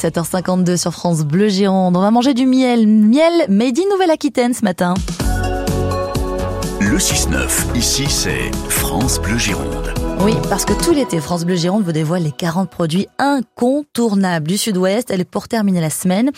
7h52 sur France Bleu Gironde. On va manger du miel. Miel made in Nouvelle-Aquitaine ce matin. Le 6-9, ici c'est France Bleu Gironde. Oui, parce que tout l'été, France Bleu Gironde vous dévoile les 40 produits incontournables du Sud-Ouest. Elle est pour terminer la semaine.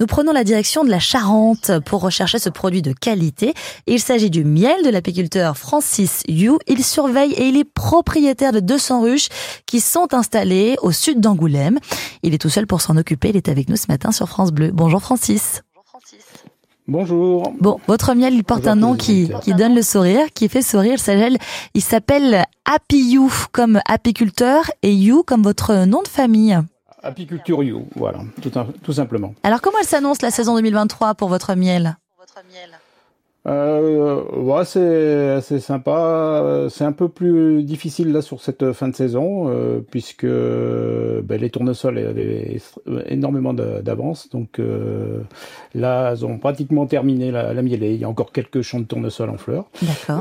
Nous prenons la direction de la Charente pour rechercher ce produit de qualité. Il s'agit du miel de l'apiculteur Francis You. Il surveille et il est propriétaire de 200 ruches qui sont installées au sud d'Angoulême. Il est tout seul pour s'en occuper. Il est avec nous ce matin sur France Bleu. Bonjour Francis. Bonjour. Bon, votre miel, il porte un nom qui, qui donne le sourire, qui fait sourire. Il s'appelle Happy You comme apiculteur et You comme votre nom de famille. Apiculture You, voilà, tout, tout simplement. Alors comment elle s'annonce la saison 2023 pour votre miel euh, ouais, c'est c'est sympa. C'est un peu plus difficile là sur cette fin de saison euh, puisque ben, les tournesols avaient énormément d'avance. Donc euh, là, ils ont pratiquement terminé la, la mielée. Il y a encore quelques champs de tournesol en fleurs.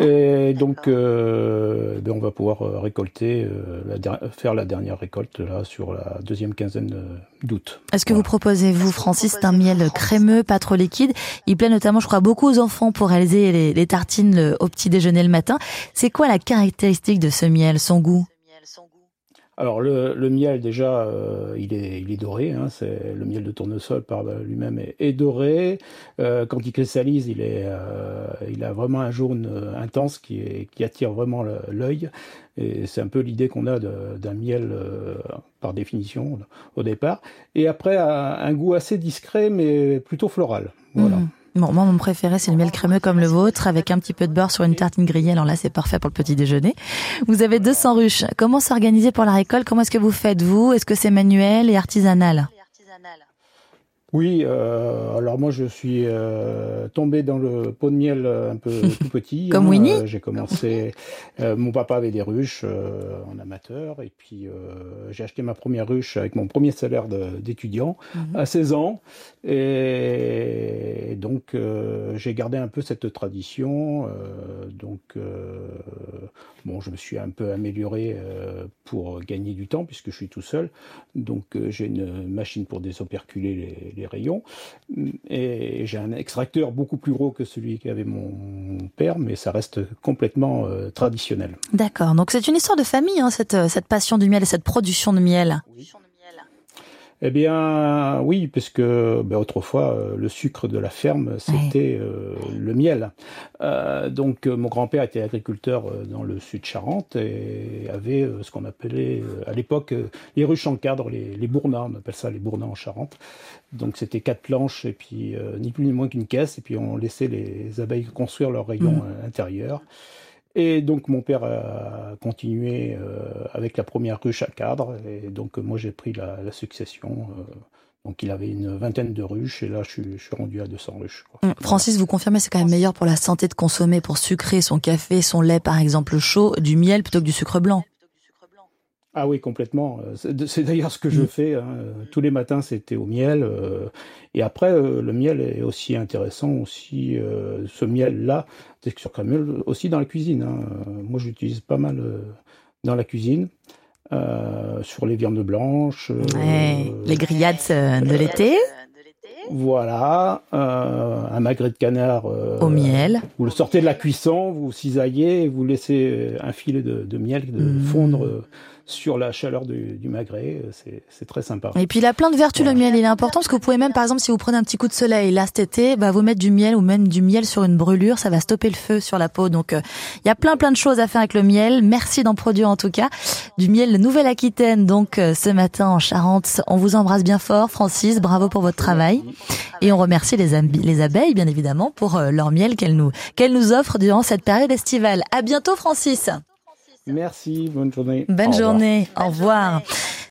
Et donc, euh, ben, on va pouvoir récolter, la, faire la dernière récolte là sur la deuxième quinzaine d'août. Est-ce que vous proposez, vous, Francis, un miel crémeux, pas trop liquide Il plaît notamment, je crois, beaucoup aux enfants pour réaliser les, les tartines au petit déjeuner le matin. C'est quoi la caractéristique de ce miel, son goût? Alors le, miel déjà, euh, il, est, il est doré, hein, c'est le miel de tournesol par lui-même est, doré. Euh, quand il cristallise, il est, euh, il a vraiment un jaune euh, intense qui, attire vraiment l'œil. Et c'est un peu l'idée qu'on a d'un miel par définition au départ. Et après, un, un, goût assez discret, mais plutôt floral. Voilà. Mmh. Moi, mon préféré, c'est le miel crémeux comme le vôtre, avec un petit peu de beurre sur une tartine grillée. Alors là, c'est parfait pour le petit déjeuner. Vous avez 200 ruches. Comment s'organiser pour la récolte? Comment est-ce que vous faites, vous? Est-ce que c'est manuel et artisanal? Oui, euh, alors moi je suis euh, tombé dans le pot de miel un peu tout petit. Comme hein, Winnie euh, J'ai commencé, euh, mon papa avait des ruches euh, en amateur et puis j'ai acheté ma première ruche avec mon premier salaire d'étudiant mm -hmm. à 16 ans et, donc j'ai gardé un peu cette tradition. donc bon, je me suis un peu amélioré pour gagner du temps puisque je suis tout seul. Donc j'ai une machine pour désoperculer les les rayons. Et j'ai un extracteur beaucoup plus gros que celui qu'avait mon père, mais ça reste complètement euh, traditionnel. D'accord. Donc c'est une histoire de famille, hein, cette, cette passion du miel et cette production de miel. Oui. Eh bien, oui, puisque ben, autrefois, euh, le sucre de la ferme, c'était euh, le miel. Euh, donc, euh, mon grand-père était agriculteur dans le sud Charente et avait ce qu'on appelait à l'époque les ruches en cadre, les, les bournats, on appelle ça les bournats en Charente. Donc, c'était quatre planches et puis ni plus ni moins qu'une caisse, et puis on laissait les abeilles construire leurs rayons mmh. intérieurs. Et donc mon père a continué euh, avec la première ruche à cadre, et donc moi j'ai pris la, la succession. Euh, donc il avait une vingtaine de ruches, et là je suis, je suis rendu à 200 ruches. Quoi. Mmh. Francis, vous confirmez, c'est quand même meilleur pour la santé de consommer, pour sucrer son café, son lait par exemple chaud, du miel plutôt que du sucre blanc ah oui, complètement. C'est d'ailleurs ce que je fais. Hein. Tous les matins, c'était au miel. Euh, et après, euh, le miel est aussi intéressant, aussi euh, ce miel-là, texture crémeuse, aussi dans la cuisine. Hein. Moi, j'utilise pas mal dans la cuisine. sur les viandes blanches. Ouais, les grillades de l'été. Voilà, euh, un magret de canard euh, au miel. Vous le sortez de la cuisson, vous cisaillez, vous laissez un filet de, de miel de mmh. fondre sur la chaleur du, du magret. C'est très sympa. Et puis il a plein de vertus voilà. le miel. Il est important parce que vous pouvez même, par exemple, si vous prenez un petit coup de soleil là cet été, bah, vous mettre du miel ou même du miel sur une brûlure, ça va stopper le feu sur la peau. Donc euh, il y a plein plein de choses à faire avec le miel. Merci d'en produire en tout cas du miel Nouvelle-Aquitaine. Donc euh, ce matin en Charente, on vous embrasse bien fort, Francis. Bravo pour votre travail. Et on remercie les, les abeilles, bien évidemment, pour euh, leur miel qu'elles nous, qu'elles nous offrent durant cette période estivale. À bientôt, Francis. Merci, bonne journée. Bonne Au journée, au revoir.